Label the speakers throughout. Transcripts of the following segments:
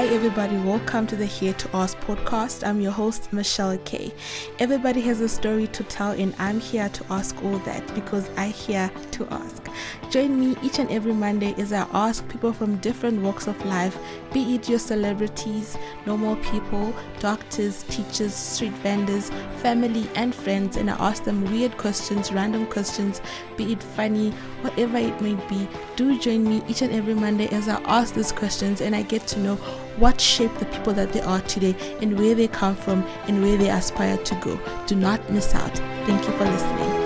Speaker 1: Hi, everybody. Welcome to the Here to Ask podcast. I'm your host, Michelle Kay. Everybody has a story to tell, and I'm here to ask all that because I here to ask. Join me each and every Monday as I ask people from different walks of life, be it your celebrities, normal people, doctors, teachers, street vendors, family, and friends, and I ask them weird questions, random questions, be it funny, whatever it may be. Do join me each and every Monday as I ask these questions and I get to know what shaped the people that they are today and where they come from and where they aspire to go. Do not miss out. Thank you for listening.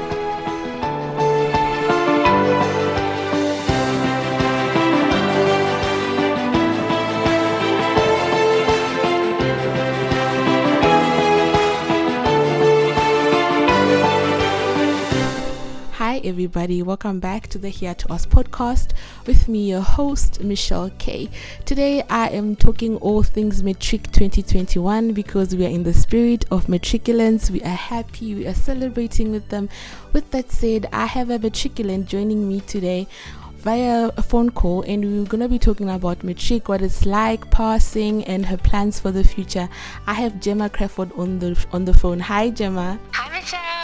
Speaker 1: Everybody. Welcome back to the Here to Us podcast with me, your host, Michelle K. Today, I am talking all things Matric 2021 because we are in the spirit of matriculants. We are happy, we are celebrating with them. With that said, I have a matriculant joining me today via a phone call and we're going to be talking about matric what it's like passing and her plans for the future i have gemma crawford on the on the phone hi gemma
Speaker 2: Hi Michelle, are?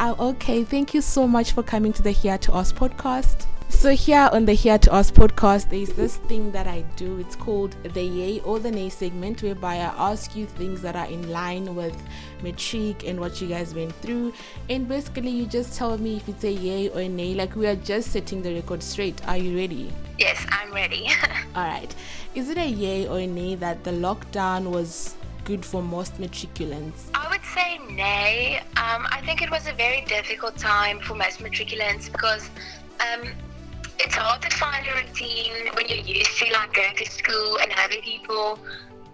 Speaker 1: I'm okay. Thank you so much for coming to the Here to Us podcast. So here on the Here to Us podcast, there's this thing that I do. It's called the Yay or the Nay segment, whereby I ask you things that are in line with matric and what you guys went through. And basically, you just tell me if it's a yay or a nay. Like we are just setting the record straight. Are you ready?
Speaker 2: Yes, I'm ready.
Speaker 1: All right. Is it a yay or a nay that the lockdown was good for most matriculants?
Speaker 2: I say nay. Um, I think it was a very difficult time for most matriculants because um, it's hard to find a routine when you're used to like going to school and having people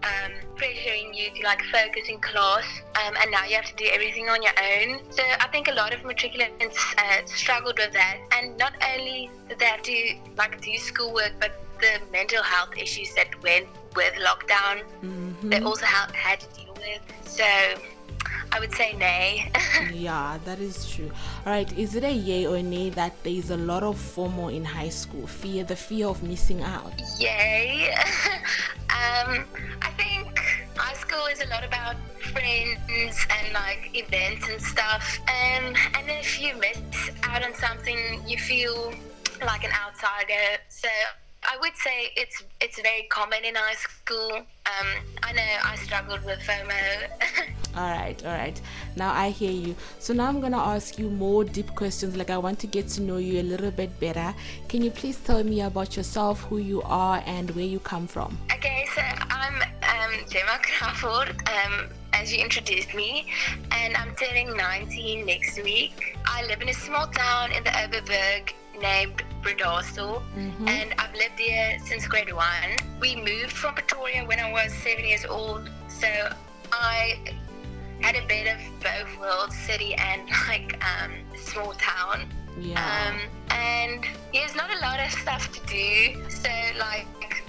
Speaker 2: um, pressuring you to like focus in class, um, and now you have to do everything on your own. So I think a lot of matriculants uh, struggled with that, and not only did they have to like do schoolwork, but the mental health issues that went with lockdown, they also had to deal with. So I would say nay.
Speaker 1: yeah, that is true. All right, is it a yay or a nay that there is a lot of FOMO in high school? Fear, the fear of missing out.
Speaker 2: Yay! um, I think high school is a lot about friends and like events and stuff. Um, and if you miss out on something, you feel like an outsider. So I would say it's it's very common in high school. Um, I know I struggled with FOMO.
Speaker 1: All right, all right. Now I hear you. So now I'm gonna ask you more deep questions. Like I want to get to know you a little bit better. Can you please tell me about yourself, who you are, and where you come from?
Speaker 2: Okay, so I'm um, Gemma Crawford, um, as you introduced me, and I'm turning 19 next week. I live in a small town in the Overberg named Bredasdorp, and I've lived here since grade one. We moved from Pretoria when I was seven years old, so I had a bit of both worlds, city and like um, small town.
Speaker 1: Yeah.
Speaker 2: Um, and there's not a lot of stuff to do. So like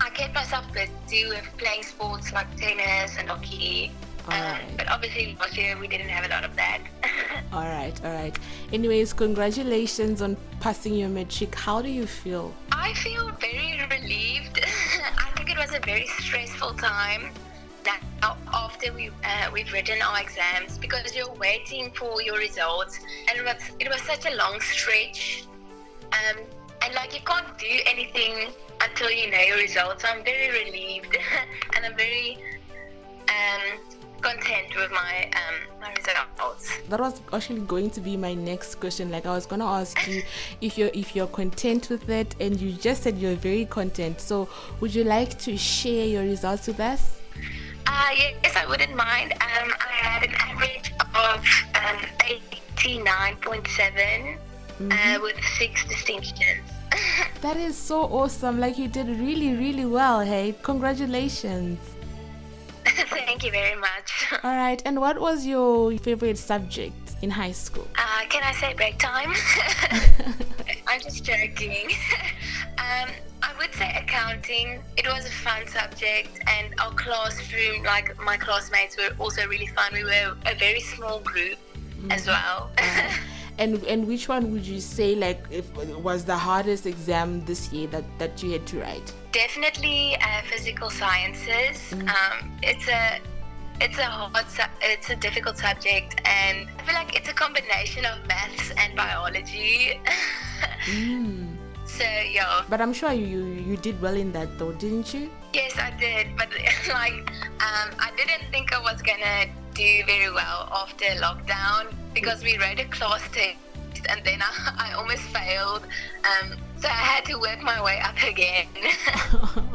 Speaker 2: I kept myself busy with playing sports like tennis and hockey. Um,
Speaker 1: Alright.
Speaker 2: but obviously last year we didn't have a lot of that.
Speaker 1: all right, all right. Anyways, congratulations on passing your matric. How do you feel?
Speaker 2: I feel very relieved. I think it was a very stressful time. Now after we uh, we've written our exams because you're waiting for your results and it was it was such a long stretch. Um, and like you can't do anything until you know your results. I'm very relieved and I'm very um, content with my um, my results.
Speaker 1: That was actually going to be my next question. Like I was gonna ask you if you're if you're content with it, and you just said you're very content. So would you like to share your results with us?
Speaker 2: Uh, yes, I wouldn't mind. Um, I had an average of um, 89.7 uh, with six distinctions.
Speaker 1: That is so awesome. Like you did really, really well. Hey, congratulations.
Speaker 2: Thank you very much.
Speaker 1: All right. And what was your favorite subject in high school?
Speaker 2: Uh, can I say break time? I'm just joking. Um, I would say accounting. It was a fun subject, and our classroom, like my classmates, were also really fun. We were a very small group as well.
Speaker 1: And and which one would you say like if, was the hardest exam this year that that you had to write?
Speaker 2: Definitely uh, physical sciences. Mm. Um, it's a it's a hard su- it's a difficult subject and I feel like it's a combination of maths and biology. mm. So yeah.
Speaker 1: But I'm sure you you did well in that though, didn't you?
Speaker 2: Yes, I did. But like, um, I didn't think I was gonna do very well after lockdown because we wrote a class test and then I, I almost failed. Um, so I had to work my way up again.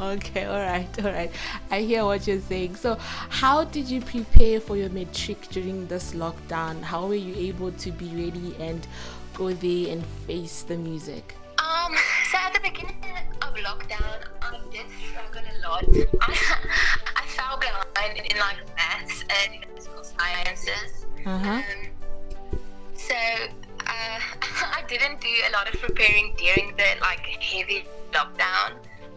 Speaker 1: okay, all right, all right. I hear what you're saying. So, how did you prepare for your matric during this lockdown? How were you able to be ready and go there and face the music?
Speaker 2: So at the beginning of lockdown, I did struggle a lot. I, I fell behind in like maths and physical sciences. Uh-huh. Um, so uh, I didn't do a lot of preparing during the like heavy lockdown.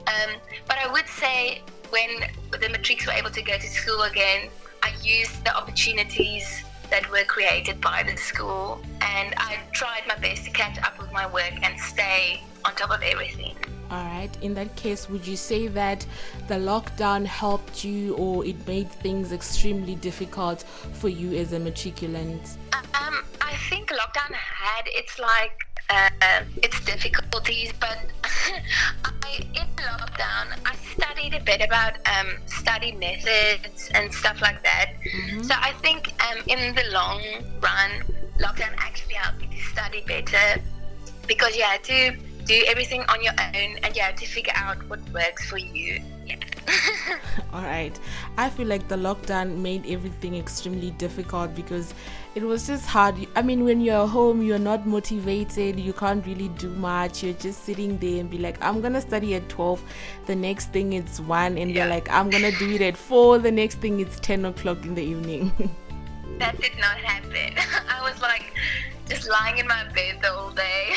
Speaker 2: Um, but I would say when the matrics were able to go to school again, I used the opportunities that were created by the school and I tried my best to catch up with my work and stay on top of everything.
Speaker 1: All right. In that case, would you say that the lockdown helped you or it made things extremely difficult for you as a matriculant?
Speaker 2: Um, I think lockdown had its like uh, its difficulties, but I in lockdown I studied a bit about um, study methods and stuff like that. Mm-hmm. So I think um, in the long run, lockdown actually helped me to study better because you had to do everything on your own and yeah to figure out what works for you. Yeah.
Speaker 1: All right. I feel like the lockdown made everything extremely difficult because it was just hard. I mean, when you're home, you're not motivated, you can't really do much. You're just sitting there and be like, I'm gonna study at 12. The next thing it's 1, and yeah. you're like, I'm gonna do it at 4. The next thing it's 10 o'clock in the evening.
Speaker 2: that did not happen. I was like just lying in my bed the whole day.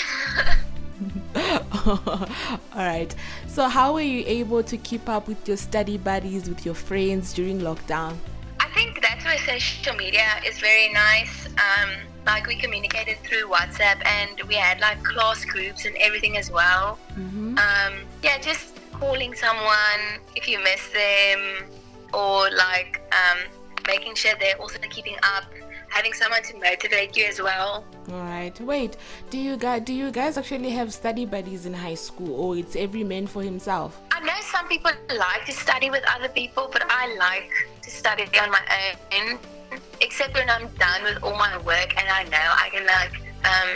Speaker 1: All right. So, how were you able to keep up with your study buddies, with your friends during lockdown?
Speaker 2: I think that's where social media is very nice. Um, like we communicated through WhatsApp, and we had like class groups and everything as well. Mm-hmm. Um, yeah, just calling someone if you miss them, or like um, making sure they're also keeping up having someone to motivate you as well.
Speaker 1: All right. Wait, do you guys do you guys actually have study buddies in high school, or it's every man for himself?
Speaker 2: I know some people like to study with other people, but I like to study on my own. Except when I'm done with all my work and I know I can like um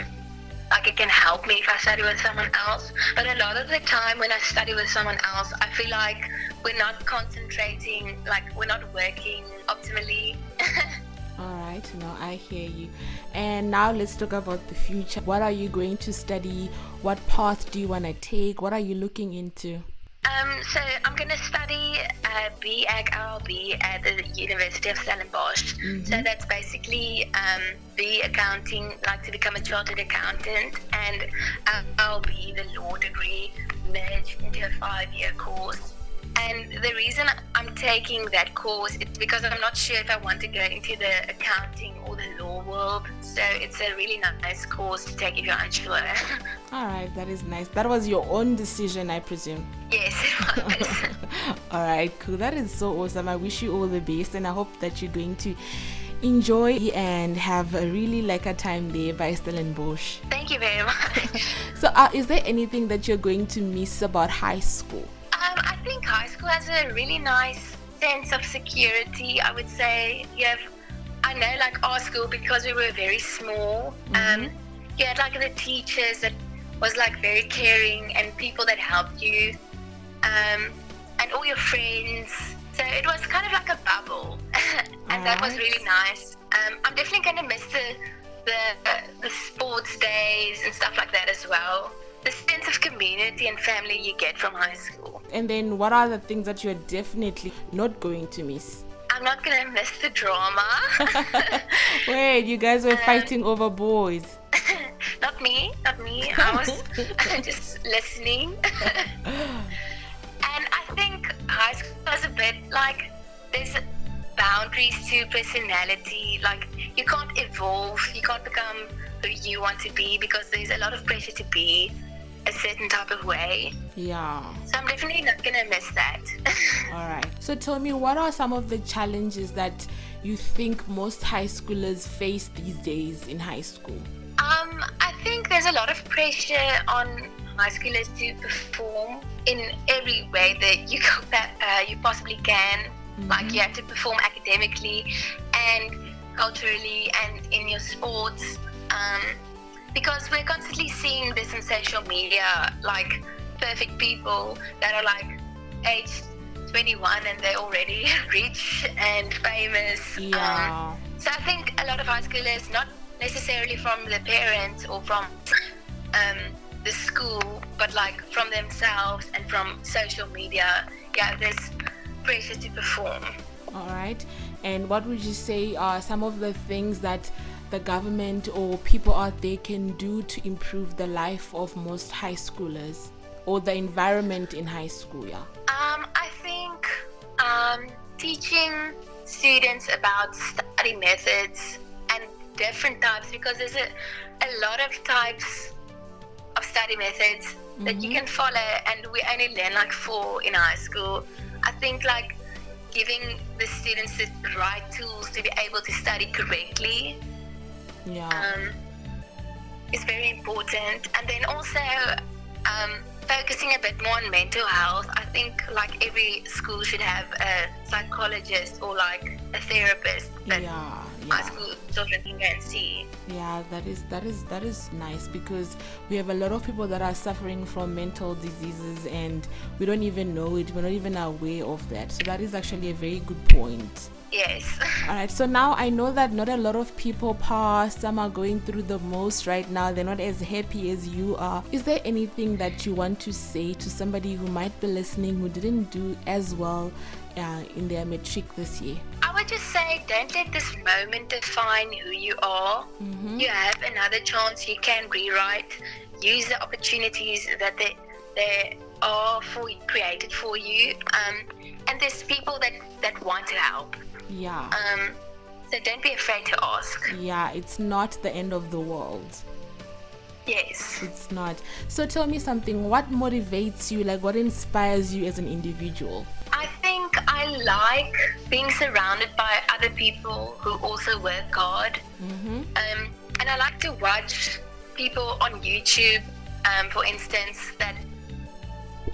Speaker 2: like it can help me if I study with someone else. But a lot of the time when I study with someone else, I feel like we're not concentrating, like we're not working optimally.
Speaker 1: All right, now I hear you. And now let's talk about the future. What are you going to study? What path do you want to take? What are you looking into?
Speaker 2: Um, so I'm going to study uh, BAcc LLB at the University of Stellenbosch. Mm-hmm. So that's basically um, the accounting, like to become a chartered accountant, and LLB, the law degree, merged into a five-year course. And the reason I'm taking that course is because I'm not sure if I want to go into the accounting or the law world. So it's a really nice course to take if you're unsure.
Speaker 1: All right, that is nice. That was your own decision, I presume.
Speaker 2: Yes, it was.
Speaker 1: all right, cool. That is so awesome. I wish you all the best, and I hope that you're going to enjoy and have a really like a time there by Stellenbosch.
Speaker 2: Thank you very much.
Speaker 1: so, uh, is there anything that you're going to miss about high school?
Speaker 2: Um, I think high school has a really nice sense of security. I would say you have, I know, like our school because we were very small. Mm-hmm. Um, you had like the teachers that was like very caring and people that helped you, um, and all your friends. So it was kind of like a bubble, and that was really nice. Um, I'm definitely gonna miss the the the sports days and stuff like that as well the sense of community and family you get from high school.
Speaker 1: And then, what are the things that you're definitely not going to miss?
Speaker 2: I'm not going to miss the drama.
Speaker 1: Wait, you guys were um, fighting over boys.
Speaker 2: not me, not me. I was just listening. and I think high school was a bit like there's boundaries to personality. Like you can't evolve, you can't become who you want to be because there's a lot of pressure to be a certain type of way.
Speaker 1: Yeah.
Speaker 2: So I'm definitely not gonna miss that.
Speaker 1: All right. So tell me, what are some of the challenges that you think most high schoolers face these days in high school?
Speaker 2: Um, I think there's a lot of pressure on high schoolers to perform in every way that you uh, you possibly can. Mm-hmm. Like you have to perform academically and culturally and in your sports. Um, because we're constantly seeing this in social media, like perfect people that are like age 21 and they're already rich and famous.
Speaker 1: Yeah.
Speaker 2: Um, so I think a lot of high schoolers, not necessarily from the parents or from um, the school, but like from themselves and from social media, yeah, there's pressure to perform.
Speaker 1: All right. And what would you say are some of the things that the government or people out there can do to improve the life of most high schoolers or the environment in high school? Yeah.
Speaker 2: Um, I think um, teaching students about study methods and different types because there's a, a lot of types of study methods mm-hmm. that you mm-hmm. can follow and we only learn like four in high school. I think like giving the students the right tools to be able to study correctly
Speaker 1: yeah.
Speaker 2: um, is very important. And then also um, focusing a bit more on mental health. I think like every school should have a psychologist or like a therapist that yeah, yeah. school children can see.
Speaker 1: Yeah, that is that is that is nice because we have a lot of people that are suffering from mental diseases and we don't even know it. We're not even aware of that. So that is actually a very good point.
Speaker 2: Yes.
Speaker 1: All right. So now I know that not a lot of people pass. Some are going through the most right now. They're not as happy as you are. Is there anything that you want to say to somebody who might be listening who didn't do as well uh, in their matric this year?
Speaker 2: I would just say don't let this moment define who you are. Mm-hmm. You have another chance. You can rewrite. Use the opportunities that they, they are for created for you. Um, and there's people that, that want to help.
Speaker 1: Yeah.
Speaker 2: Um, so don't be afraid to ask.
Speaker 1: Yeah, it's not the end of the world.
Speaker 2: Yes.
Speaker 1: It's not. So tell me something. What motivates you? Like, what inspires you as an individual?
Speaker 2: I think I like being surrounded by other people who also work hard. Mm-hmm. Um, and I like to watch people on YouTube, um, for instance, that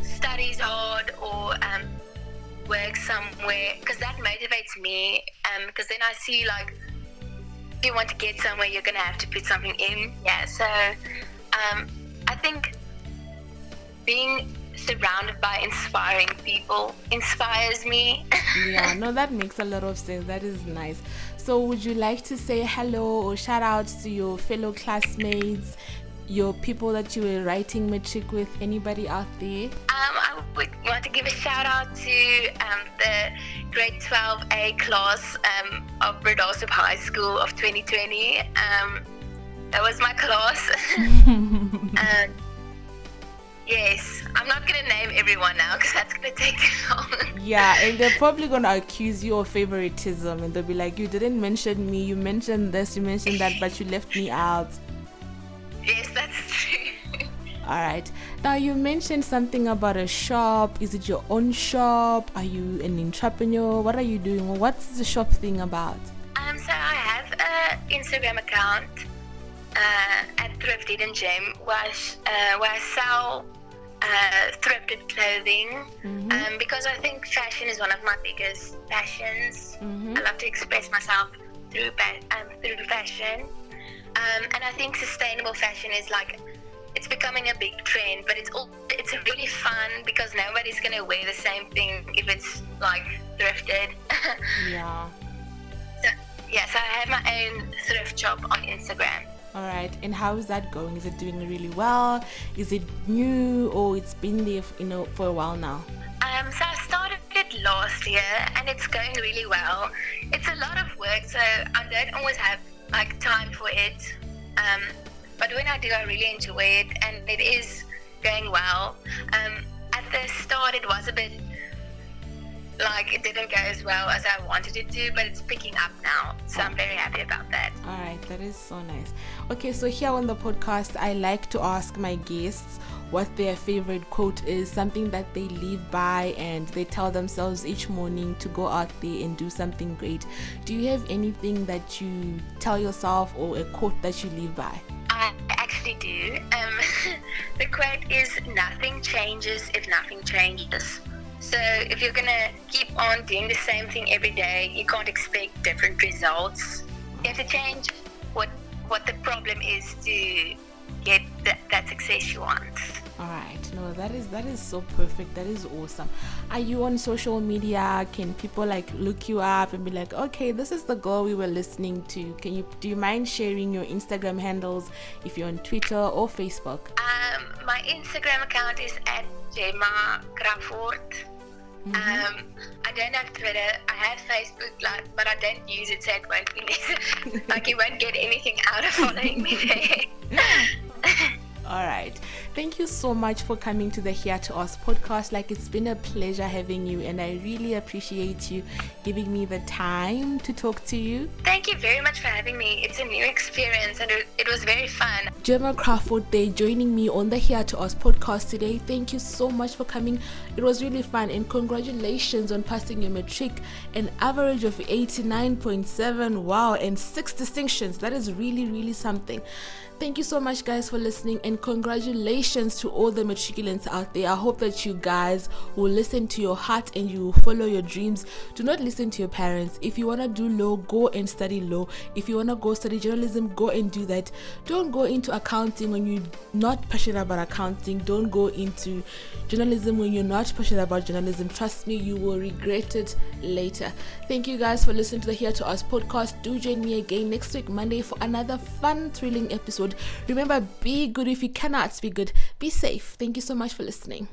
Speaker 2: studies hard or um, work somewhere because that motivates me. Because um, then I see like, if you want to get somewhere, you're gonna have to put something in. Yeah. So um, I think being surrounded by inspiring people inspires me.
Speaker 1: yeah, no, that makes a lot of sense. That is nice. So, would you like to say hello or shout out to your fellow classmates, your people that you were writing matric with? Anybody out there? Um,
Speaker 2: I would want to give a shout out to um, the grade 12A class um, of Bredasdorp High School of 2020. Um, that was my class. um, yes, I'm not going to name everyone now because that's going to take long.
Speaker 1: yeah, and they're probably going to accuse you of favoritism and they'll be like, you didn't mention me, you mentioned this, you mentioned that, but you left me out.
Speaker 2: Yes, that's true.
Speaker 1: All right. Now you mentioned something about a shop. Is it your own shop? Are you an entrepreneur? What are you doing? What's the shop thing about?
Speaker 2: Um, so I have an Instagram account uh, at Thrift Hidden Gem where I, uh, where I sell uh, thrifted clothing mm-hmm. um, because I think fashion is one of my biggest passions. Mm-hmm. I love to express myself through um, through fashion, um, and I think sustainable fashion is like it's becoming a big trend, but it's all it's really fun because nobody's gonna wear the same thing if it's like thrifted.
Speaker 1: yeah.
Speaker 2: So, yeah, so I have my own thrift shop on Instagram.
Speaker 1: All right, and how is that going? Is it doing really well? Is it new or it's been there, you know, for a while now?
Speaker 2: Um, so I started it last year, and it's going really well. It's a lot of work, so I don't always have like time for it. Um, but when I do, I really enjoy it, and it is going well. Um, at the start, it was a bit like it didn't go as well as I wanted it to, but it's picking up now. So I'm very happy about that.
Speaker 1: All right, that is so nice. Okay, so here on the podcast, I like to ask my guests what their favorite quote is, something that they live by and they tell themselves each morning to go out there and do something great. Do you have anything that you tell yourself or a quote that you live by?
Speaker 2: I actually do. Um, the quote is Nothing changes if nothing changes. So if you're gonna keep on doing the same thing every day, you can't expect different results. You have to change what what the problem is to get that, that success you want.
Speaker 1: All right, no, that is that is so perfect. That is awesome. Are you on social media? Can people like look you up and be like, okay, this is the girl we were listening to? Can you do you mind sharing your Instagram handles if you're on Twitter or Facebook?
Speaker 2: Um, my Instagram account is at Gemma Crawford. Mm-hmm. Um, I don't have Twitter. I have Facebook, like, but I don't use it, so it won't be like you won't get anything out of following me there.
Speaker 1: Thank you so much for coming to the Here to Us podcast. Like, it's been a pleasure having you, and I really appreciate you giving me the time to talk to you.
Speaker 2: Thank you very much for having me. It's a new experience, and it, it was very fun.
Speaker 1: Gemma Crawford, they joining me on the Here to Us podcast today. Thank you so much for coming. It was really fun, and congratulations on passing your matric, an average of 89.7. Wow, and six distinctions. That is really, really something. Thank you so much, guys, for listening, and congratulations to all the matriculants out there. I hope that you guys will listen to your heart and you will follow your dreams. Do not listen to your parents. If you want to do law, go and study law. If you want to go study journalism, go and do that. Don't go into accounting when you're not passionate about accounting. Don't go into journalism when you're not passionate about journalism. Trust me, you will regret it later. Thank you guys for listening to the Here to Us podcast. Do join me again next week, Monday, for another fun, thrilling episode Remember, be good if you cannot be good. Be safe. Thank you so much for listening.